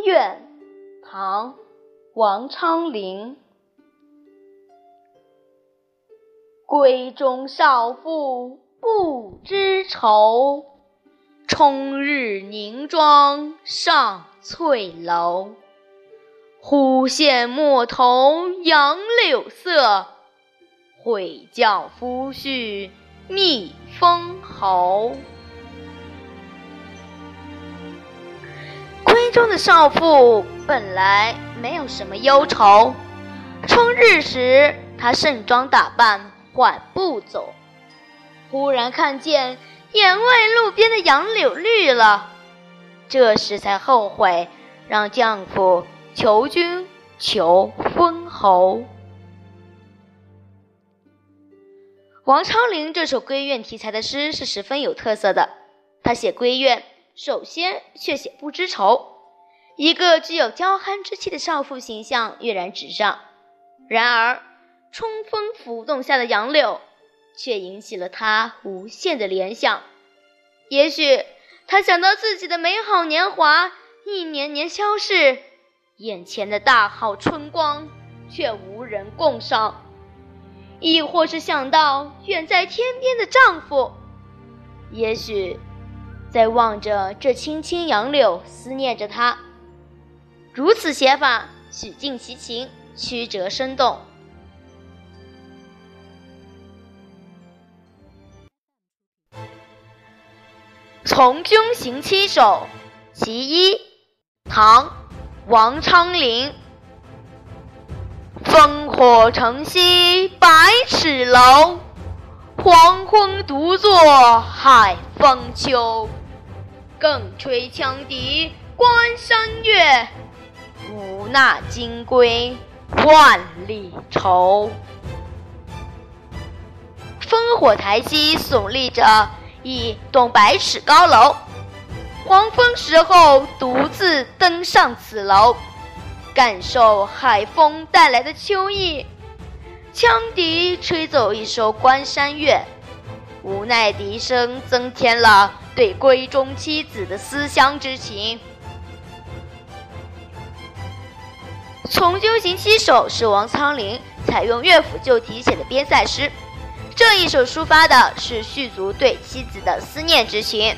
闺怨，唐·王昌龄。闺中少妇不知愁，冲日凝妆上翠楼。忽见陌头杨柳色，悔教夫婿觅封侯。中的少妇本来没有什么忧愁，春日时她盛装打扮，缓步走，忽然看见眼外路边的杨柳绿了，这时才后悔让丈夫。求君求封侯。王昌龄这首闺怨题材的诗是十分有特色的。他写闺怨，首先却写不知愁，一个具有娇憨之气的少妇形象跃然纸上。然而，春风拂动下的杨柳，却引起了他无限的联想。也许，他想到自己的美好年华一年年消逝。眼前的大好春光却无人共赏，亦或是想到远在天边的丈夫，也许在望着这青青杨柳，思念着他。如此写法，曲尽其情，曲折生动。《从军行七首·其一》，唐。王昌龄，烽火城西百尺楼，黄昏独坐海风秋。更吹羌笛关山月，无纳金龟万里愁。烽火台西耸立着一栋百尺高楼。黄昏时候，独自登上此楼，感受海风带来的秋意。羌笛吹奏一首《关山月》，无奈笛声增添了对闺中妻子的思乡之情。《从军行七首》是王昌龄采用乐府旧题写的边塞诗，这一首抒发的是续族对妻子的思念之情。